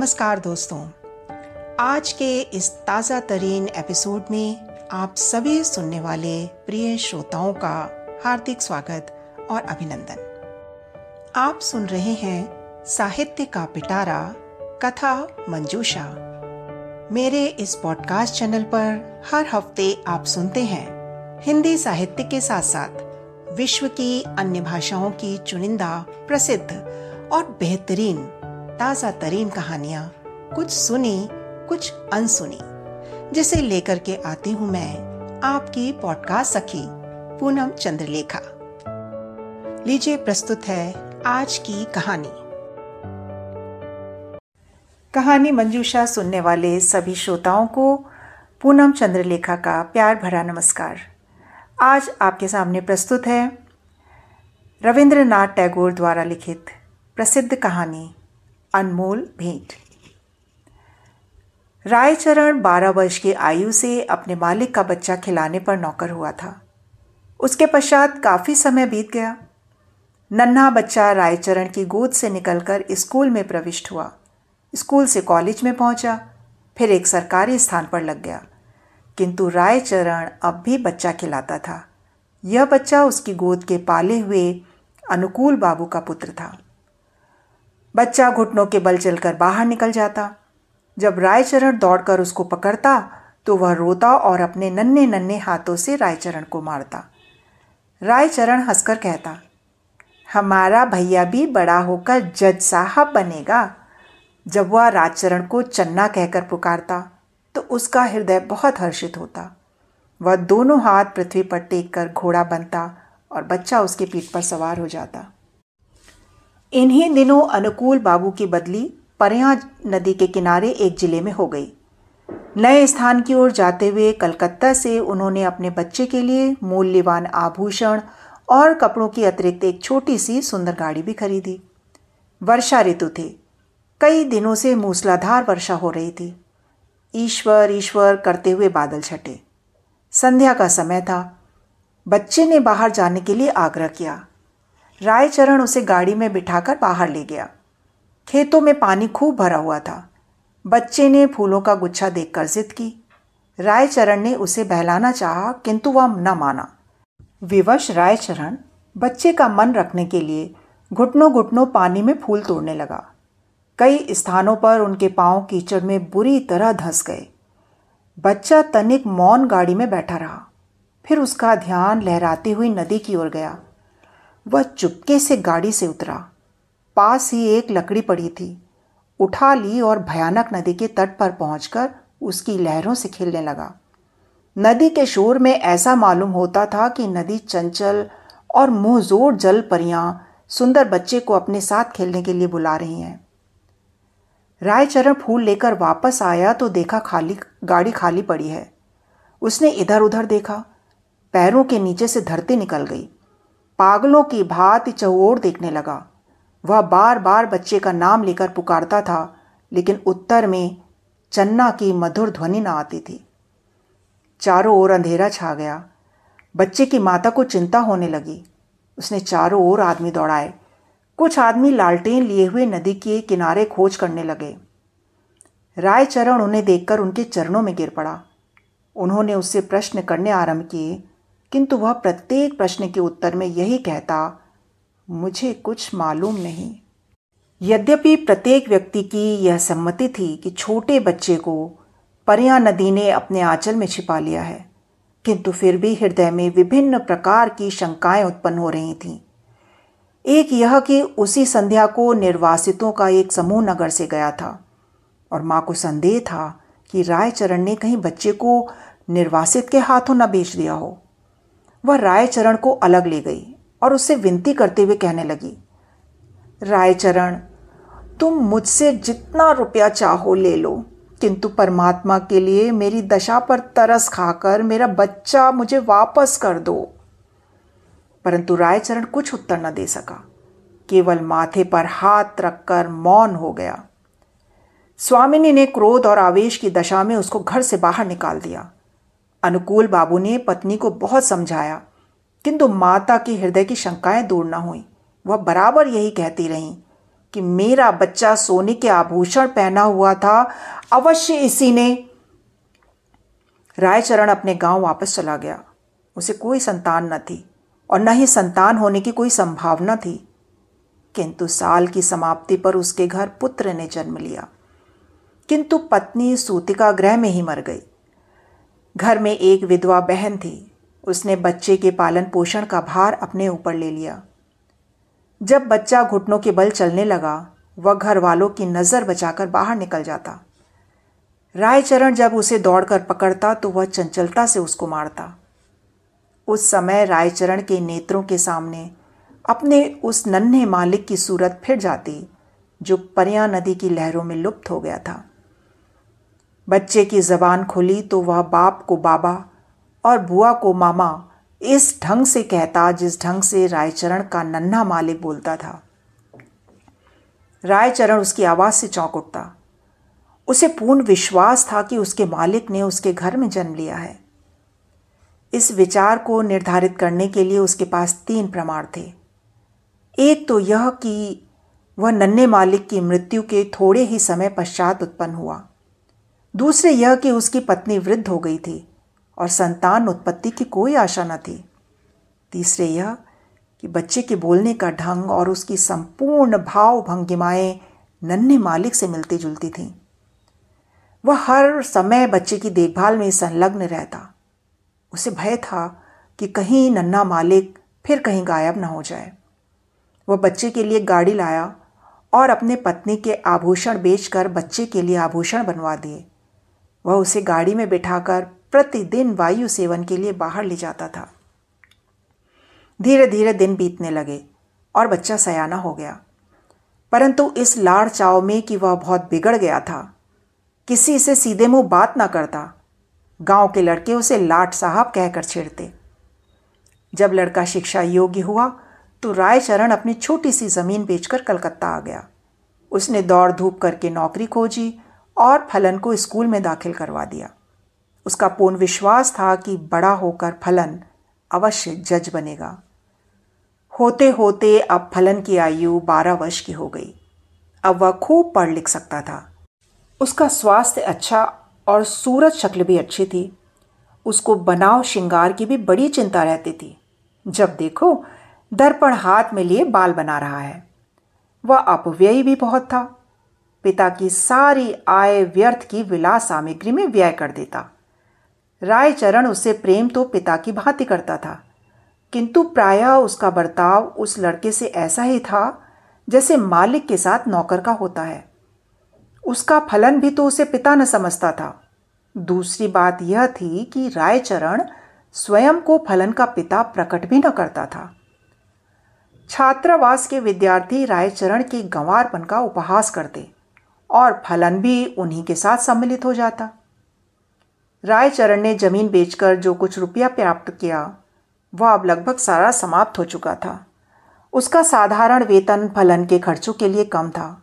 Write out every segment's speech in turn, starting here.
नमस्कार दोस्तों। आज के इस ताज़ा तरीन एपिसोड में आप सभी सुनने वाले प्रिय श्रोताओं का हार्दिक स्वागत और अभिनंदन। आप सुन रहे हैं साहित्य का पिटारा, कथा मंजूषा। मेरे इस पॉडकास्ट चैनल पर हर हफ़्ते आप सुनते हैं हिंदी साहित्य के साथ साथ विश्व की अन्य भाषाओं की चुनिंदा, प्रसिद्ध और बेहतरीन ताज़ा तरीन कहानियाँ कुछ सुनी, कुछ अनसुनी। जिसे लेकर के आती हूँ मैं आपकी पॉडकास्ट सखी, पूनम चंद्रलेखा। लीजिए प्रस्तुत है आज की कहानी। कहानी मंजूषा सुनने वाले सभी श्रोताओं को पूनम चंद्रलेखा का प्यार भरा नमस्कार। आज आपके सामने प्रस्तुत है रविंद्रनाथ टैगोर द्वारा लिखित प्रसिद्ध कहानी अनमोल भेंट। रायचरण बारह वर्ष की आयु से अपने मालिक का बच्चा खिलाने पर नौकर हुआ था। उसके पश्चात काफ़ी समय बीत गया। नन्हा बच्चा रायचरण की गोद से निकलकर स्कूल में प्रविष्ट हुआ। स्कूल से कॉलेज में पहुँचा, फिर एक सरकारी स्थान पर लग गया। किंतु रायचरण अब भी बच्चा खिलाता था। यह बच्चा उसकी गोद के पाले हुए अनुकूल बाबू का पुत्र था। बच्चा घुटनों के बल चलकर बाहर निकल जाता। जब रायचरण दौड़कर उसको पकड़ता तो वह रोता और अपने नन्हे नन्हे हाथों से रायचरण को मारता। रायचरण हंसकर कहता, हमारा भैया भी बड़ा होकर जज साहब बनेगा। जब वह राजचरण को चन्ना कहकर पुकारता तो उसका हृदय बहुत हर्षित होता। वह दोनों हाथ पृथ्वी पर टेक कर घोड़ा बनता और बच्चा उसके पीठ पर सवार हो जाता। इन्हीं दिनों अनुकूल बाबू की बदली परिया नदी के किनारे एक ज़िले में हो गई। नए स्थान की ओर जाते हुए कलकत्ता से उन्होंने अपने बच्चे के लिए मूल्यवान आभूषण और कपड़ों की अतिरिक्त एक छोटी सी सुंदर गाड़ी भी खरीदी। वर्षा ऋतु थे। कई दिनों से मूसलाधार वर्षा हो रही थी। ईश्वर ईश्वर करते हुए बादल छटे। संध्या का समय था। बच्चे ने बाहर जाने के लिए आग्रह किया। रायचरण उसे गाड़ी में बिठाकर बाहर ले गया। खेतों में पानी खूब भरा हुआ था। बच्चे ने फूलों का गुच्छा देखकर जिद की। रायचरण ने उसे बहलाना चाहा, किंतु वह न माना। विवश रायचरण बच्चे का मन रखने के लिए घुटनों घुटनों पानी में फूल तोड़ने लगा। कई स्थानों पर उनके पाँव कीचड़ में बुरी तरह धंस गए। बच्चा तनिक मौन गाड़ी में बैठा रहा। फिर उसका ध्यान लहराती हुई नदी की ओर गया। वह चुपके से गाड़ी से उतरा। पास ही एक लकड़ी पड़ी थी। उठा ली और भयानक नदी के तट पर पहुंचकर उसकी लहरों से खेलने लगा। नदी के शोर में ऐसा मालूम होता था कि नदी चंचल और मुंहजोर जल परियाँ सुंदर बच्चे को अपने साथ खेलने के लिए बुला रही हैं। रायचरण फूल लेकर वापस आया तो देखा खाली, गाड़ी खाली पड़ी है। उसने इधर उधर देखा। पैरों के नीचे से धरती निकल गई। पागलों की भांति चौड़ देखने लगा। वह बार बार बच्चे का नाम लेकर पुकारता था, लेकिन उत्तर में चन्ना की मधुर ध्वनि न आती थी। चारों ओर अंधेरा छा गया। बच्चे की माता को चिंता होने लगी। उसने चारों ओर आदमी दौड़ाए। कुछ आदमी लालटेन लिए हुए नदी के किनारे खोज करने लगे। रायचरण उन्हें देखकर उनके चरणों में गिर पड़ा। उन्होंने उससे प्रश्न करने आरंभ किए किंतु वह प्रत्येक प्रश्न के उत्तर में यही कहता, मुझे कुछ मालूम नहीं। यद्यपि प्रत्येक व्यक्ति की यह सम्मति थी कि छोटे बच्चे को परिया नदी ने अपने आंचल में छिपा लिया है, किंतु फिर भी हृदय में विभिन्न प्रकार की शंकाएँ उत्पन्न हो रही थीं। एक यह कि उसी संध्या को निर्वासितों का एक समूह नगर से गया था, और माँ को संदेह था कि रायचरण ने कहीं बच्चे को निर्वासित के हाथों न बेच दिया हो। वह रायचरण को अलग ले गई और उससे विनती करते हुए कहने लगी रायचरण तुम मुझसे जितना रुपया चाहो ले लो, किंतु परमात्मा के लिए मेरी दशा पर तरस खाकर मेरा बच्चा मुझे वापस कर दो। परंतु रायचरण कुछ उत्तर न दे सका। केवल माथे पर हाथ रखकर मौन हो गया। स्वामिनी ने क्रोध और आवेश की दशा में उसको घर से बाहर निकाल दिया। अनुकूल बाबू ने पत्नी को बहुत समझाया, किंतु माता की हृदय की शंकाएँ दूर न हुई। वह बराबर यही कहती रहीं कि मेरा बच्चा सोने के आभूषण पहना हुआ था, अवश्य इसी ने रायचरण अपने गाँव वापस चला गया। उसे कोई संतान न थी और न ही संतान होने की कोई संभावना थी, किंतु साल की समाप्ति पर उसके घर पुत्र ने जन्म लिया। किंतु पत्नी सूतिका गृह में ही मर गई। घर में एक विधवा बहन थी। उसने बच्चे के पालन पोषण का भार अपने ऊपर ले लिया। जब बच्चा घुटनों के बल चलने लगा, वह घर वालों की नज़र बचाकर बाहर निकल जाता। रायचरण जब उसे दौड़कर पकड़ता तो वह चंचलता से उसको मारता। उस समय रायचरण के नेत्रों के सामने अपने उस नन्हे मालिक की सूरत फिर जाती, जो परिया नदी की लहरों में लुप्त हो गया था। बच्चे की जबान खुली तो वह बाप को बाबा और बुआ को मामा इस ढंग से कहता जिस ढंग से रायचरण का नन्हा मालिक बोलता था। रायचरण उसकी आवाज़ से चौंक उठता। उसे पूर्ण विश्वास था कि उसके मालिक ने उसके घर में जन्म लिया है। इस विचार को निर्धारित करने के लिए उसके पास तीन प्रमाण थे। एक तो यह कि वह नन्हे मालिक की मृत्यु के थोड़े ही समय पश्चात उत्पन्न हुआ। दूसरे यह कि उसकी पत्नी वृद्ध हो गई थी और संतान उत्पत्ति की कोई आशा न थी। तीसरे यह कि बच्चे के बोलने का ढंग और उसकी संपूर्ण भाव भंगिमाएँ नन्हे मालिक से मिलती जुलती थीं। वह हर समय बच्चे की देखभाल में संलग्न रहता। उसे भय था कि कहीं नन्ना मालिक फिर कहीं गायब न हो जाए। वह बच्चे के लिए गाड़ी लाया और अपने पत्नी के आभूषण बेचकर बच्चे के लिए आभूषण बनवा दिए। वह उसे गाड़ी में बिठाकर प्रतिदिन वायु सेवन के लिए बाहर ले जाता था। धीरे धीरे दिन बीतने लगे और बच्चा सयाना हो गया। परंतु इस लाड़ चाव में कि वह बहुत बिगड़ गया था, किसी से सीधे मुँह बात ना करता। गाँव के लड़के उसे लाट साहब कहकर छेड़ते। जब लड़का शिक्षा योग्य हुआ तो रायचरण अपनी छोटी सी ज़मीन बेचकर कलकत्ता आ गया। उसने दौड़ धूप करके नौकरी खोजी और फलन को स्कूल में दाखिल करवा दिया। उसका पूर्ण विश्वास था कि बड़ा होकर फलन अवश्य जज बनेगा। होते होते अब फलन की आयु बारह वर्ष की हो गई। अब वह खूब पढ़ लिख सकता था। उसका स्वास्थ्य अच्छा और सूरत शक्ल भी अच्छी थी। उसको बनाव श्रृंगार की भी बड़ी चिंता रहती थी। जब देखो, दर्पण हाथ में लिए बाल बना रहा है। वह अपव्ययी भी बहुत था। पिता की सारी आय व्यर्थ की विलास सामग्री में व्यय कर देता। रायचरण उससे प्रेम तो पिता की भांति करता था। किंतु प्रायः उसका बर्ताव उस लड़के से ऐसा ही था, जैसे मालिक के साथ नौकर का होता है। उसका फलन भी तो उसे पिता न समझता था। दूसरी बात यह थी कि रायचरण स्वयं को फलन का पिता प्रकट भी न करता था। छात्रावास के विद्यार्थी रायचरण के गंवारपन का उपहास करते। और फलन भी उन्हीं के साथ सम्मिलित हो जाता। रायचरण ने ज़मीन बेचकर जो कुछ रुपया प्राप्त किया, वह अब लगभग सारा समाप्त हो चुका था। उसका साधारण वेतन फलन के खर्चों के लिए कम था।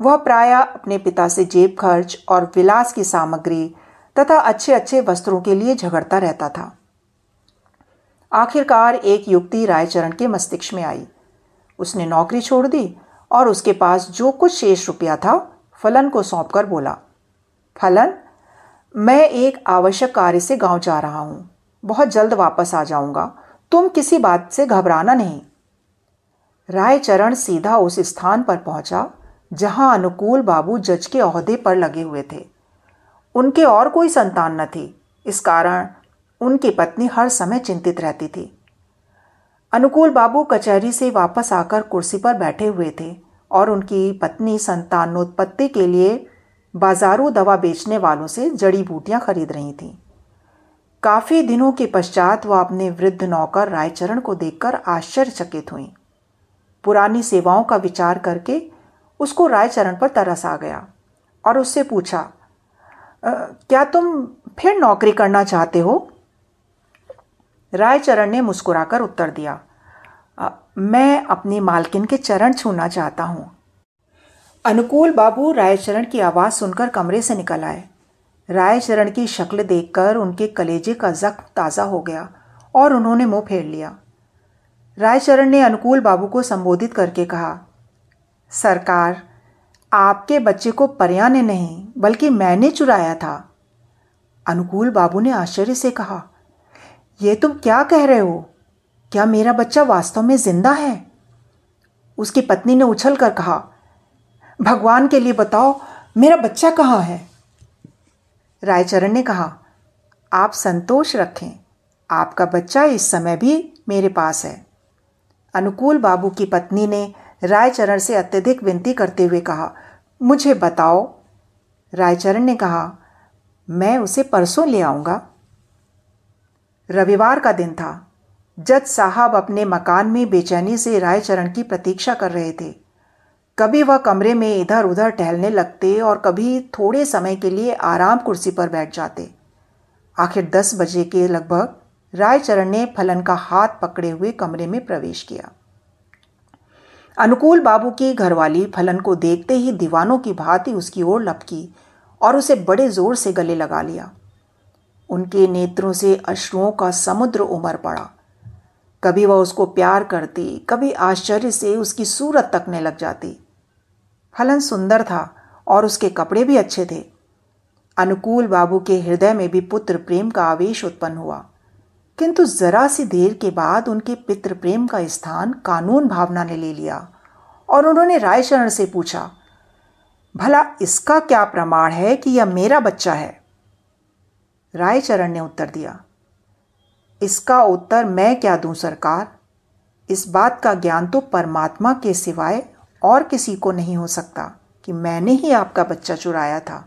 वह प्राय अपने पिता से जेब खर्च और विलास की सामग्री तथा अच्छे अच्छे वस्त्रों के लिए झगड़ता रहता था। आखिरकार एक युक्ति रायचरण के मस्तिष्क में आई। उसने नौकरी छोड़ दी और उसके पास जो कुछ शेष रुपया था फलन को सौंपकर बोला, फलन, मैं एक आवश्यक कार्य से गाँव जा रहा हूँ। बहुत जल्द वापस आ जाऊँगा। तुम किसी बात से घबराना नहीं। रायचरण सीधा उस स्थान पर पहुँचा, जहाँ अनुकूल बाबू जज के अहदे पर लगे हुए थे। उनके और कोई संतान न थी। इस कारण उनकी पत्नी हर समय चिंतित रहती थी। अनुकूल बाबू कचहरी से वापस आकर कुर्सी पर बैठे हुए थे। और उनकी पत्नी संतानोत्पत्ति के लिए बाजारू दवा बेचने वालों से जड़ी बूटियाँ खरीद रही थीं। काफ़ी दिनों के पश्चात वह अपने वृद्ध नौकर रायचरण को देखकर आश्चर्यचकित हुई। पुरानी सेवाओं का विचार करके उसको रायचरण पर तरस आ गया और उससे पूछा क्या तुम फिर नौकरी करना चाहते हो? रायचरण ने मुस्कुराकर उत्तर दिया मैं अपनी मालकिन के चरण छूना चाहता हूँ। अनुकूल बाबू रायचरण की आवाज़ सुनकर कमरे से निकल आए। रायचरण की शक्ल देखकर उनके कलेजे का जख्म ताज़ा हो गया और उन्होंने मुँह फेर लिया। रायचरण ने अनुकूल बाबू को संबोधित करके कहा, सरकार, आपके बच्चे को परिया ने नहीं, बल्कि मैंने चुराया था। अनुकूल बाबू ने आश्चर्य से कहा यह तुम क्या कह रहे हो? क्या मेरा बच्चा वास्तव में ज़िंदा है? उसकी पत्नी ने उछल कर कहा, भगवान के लिए बताओ, मेरा बच्चा कहाँ है? रायचरण ने कहा, आप संतोष रखें, आपका बच्चा इस समय भी मेरे पास है. अनुकूल बाबू की पत्नी ने रायचरण से अत्यधिक विनती करते हुए कहा, मुझे बताओ। रायचरण ने कहा, मैं उसे परसों ले आऊँगा। रविवार का दिन था। जज साहब अपने मकान में बेचैनी से रायचरण की प्रतीक्षा कर रहे थे। कभी वह कमरे में इधर उधर टहलने लगते और कभी थोड़े समय के लिए आराम कुर्सी पर बैठ जाते। आखिर दस बजे के लगभग रायचरण ने फलन का हाथ पकड़े हुए कमरे में प्रवेश किया। अनुकूल बाबू की घरवाली फलन को देखते ही दीवानों की भांति उसकी ओर लपकी और उसे बड़े ज़ोर से गले लगा लिया। उनके नेत्रों से अश्रुओं का समुद्र उमर पड़ा। कभी वह उसको प्यार करती, कभी आश्चर्य से उसकी सूरत तकने लग जाती। फलन सुंदर था और उसके कपड़े भी अच्छे थे। अनुकूल बाबू के हृदय में भी पुत्र प्रेम का आवेश उत्पन्न हुआ। किंतु जरा सी देर के बाद उनके पितृ प्रेम का स्थान कानून भावना ने ले लिया और उन्होंने रायचरण से पूछा, भला इसका क्या प्रमाण है कि यह मेरा बच्चा है? रायचरण ने उत्तर दिया इसका उत्तर मैं क्या दूँ सरकार? इस बात का ज्ञान तो परमात्मा के सिवाय और किसी को नहीं हो सकता कि मैंने ही आपका बच्चा चुराया था।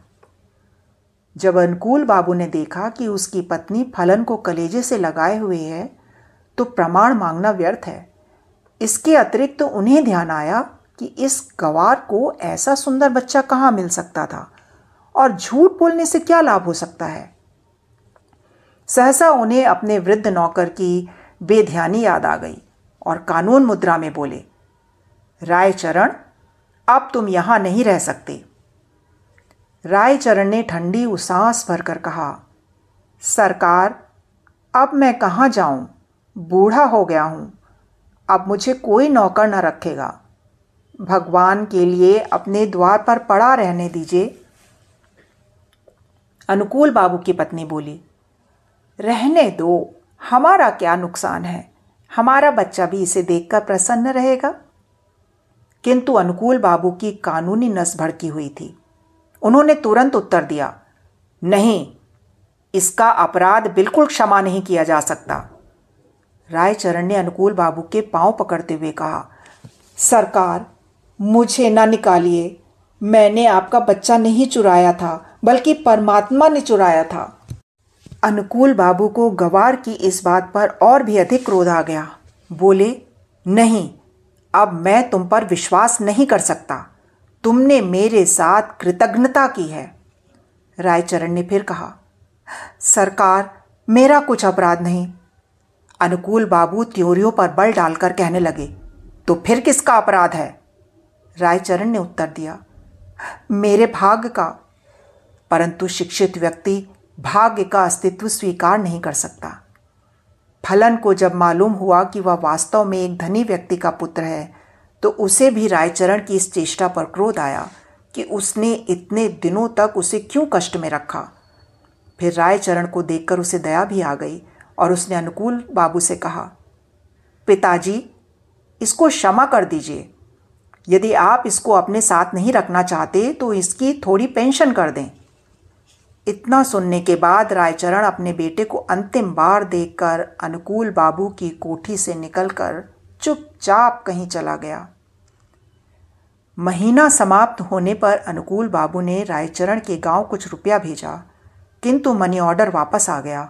जब अनुकूल बाबू ने देखा कि उसकी पत्नी फलन को कलेजे से लगाए हुए है तो प्रमाण मांगना व्यर्थ है। इसके अतिरिक्त तो उन्हें ध्यान आया कि इस गवार को ऐसा सुंदर बच्चा कहाँ मिल सकता था? और झूठ बोलने से क्या लाभ हो सकता है? सहसा उन्हें अपने वृद्ध नौकर की बेध्यानी याद आ गई और कानून मुद्रा में बोले रायचरण अब तुम यहाँ नहीं रह सकते। रायचरण ने ठंडी उसास भरकर कहा, सरकार, अब मैं कहाँ जाऊँ? बूढ़ा हो गया हूँ। अब मुझे कोई नौकर न रखेगा। भगवान के लिए अपने द्वार पर पड़ा रहने दीजिए। अनुकूल बाबू की पत्नी बोली रहने दो। हमारा क्या नुकसान है? हमारा बच्चा भी इसे देखकर प्रसन्न रहेगा। किंतु अनुकूल बाबू की कानूनी नस भड़की हुई थी। उन्होंने तुरंत उत्तर दिया, नहीं, इसका अपराध बिल्कुल क्षमा नहीं किया जा सकता। रायचरण ने अनुकूल बाबू के पाँव पकड़ते हुए कहा, सरकार, मुझे ना निकालिए। मैंने आपका बच्चा नहीं चुराया था, बल्कि परमात्मा ने चुराया था। अनुकूल बाबू को गवार की इस बात पर और भी अधिक क्रोध आ गया। बोले, नहीं, अब मैं तुम पर विश्वास नहीं कर सकता। तुमने मेरे साथ कृतज्ञता की है। रायचरण ने फिर कहा, सरकार, मेरा कुछ अपराध नहीं। अनुकूल बाबू त्योरियों पर बल डालकर कहने लगे तो फिर किसका अपराध है? रायचरण ने उत्तर दिया, मेरे भाग का। परंतु शिक्षित व्यक्ति भाग्य का अस्तित्व स्वीकार नहीं कर सकता। फलन को जब मालूम हुआ कि वह वास्तव में एक धनी व्यक्ति का पुत्र है तो उसे भी रायचरण की इस चेष्टा पर क्रोध आया कि उसने इतने दिनों तक उसे क्यों कष्ट में रखा। फिर रायचरण को देखकर उसे दया भी आ गई और उसने अनुकूल बाबू से कहा, पिताजी, इसको क्षमा कर दीजिए। यदि आप इसको अपने साथ नहीं रखना चाहते तो इसकी थोड़ी पेंशन कर दें। इतना सुनने के बाद रायचरण अपने बेटे को अंतिम बार देखकर अनुकूल बाबू की कोठी से निकलकर चुपचाप कहीं चला गया। महीना समाप्त होने पर अनुकूल बाबू ने रायचरण के गाँव कुछ रुपया भेजा, किंतु मनी ऑर्डर वापस आ गया,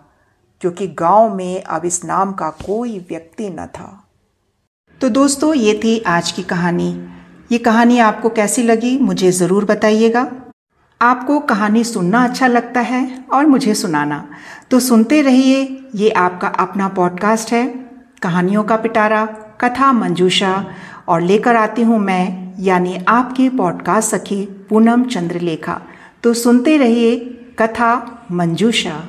क्योंकि गाँव में अब इस नाम का कोई व्यक्ति न था। तो दोस्तों, ये थी आज की कहानी। ये कहानी आपको कैसी लगी, मुझे ज़रूर बताइएगा। आपको कहानी सुनना अच्छा लगता है और मुझे सुनाना। तो सुनते रहिए, ये आपका अपना पॉडकास्ट है, कहानियों का पिटारा, कथा मंजूषा, और लेकर आती हूँ मैं, यानी आपकी पॉडकास्ट सखी पूनम चंद्रलेखा। तो सुनते रहिए, कथा मंजूषा।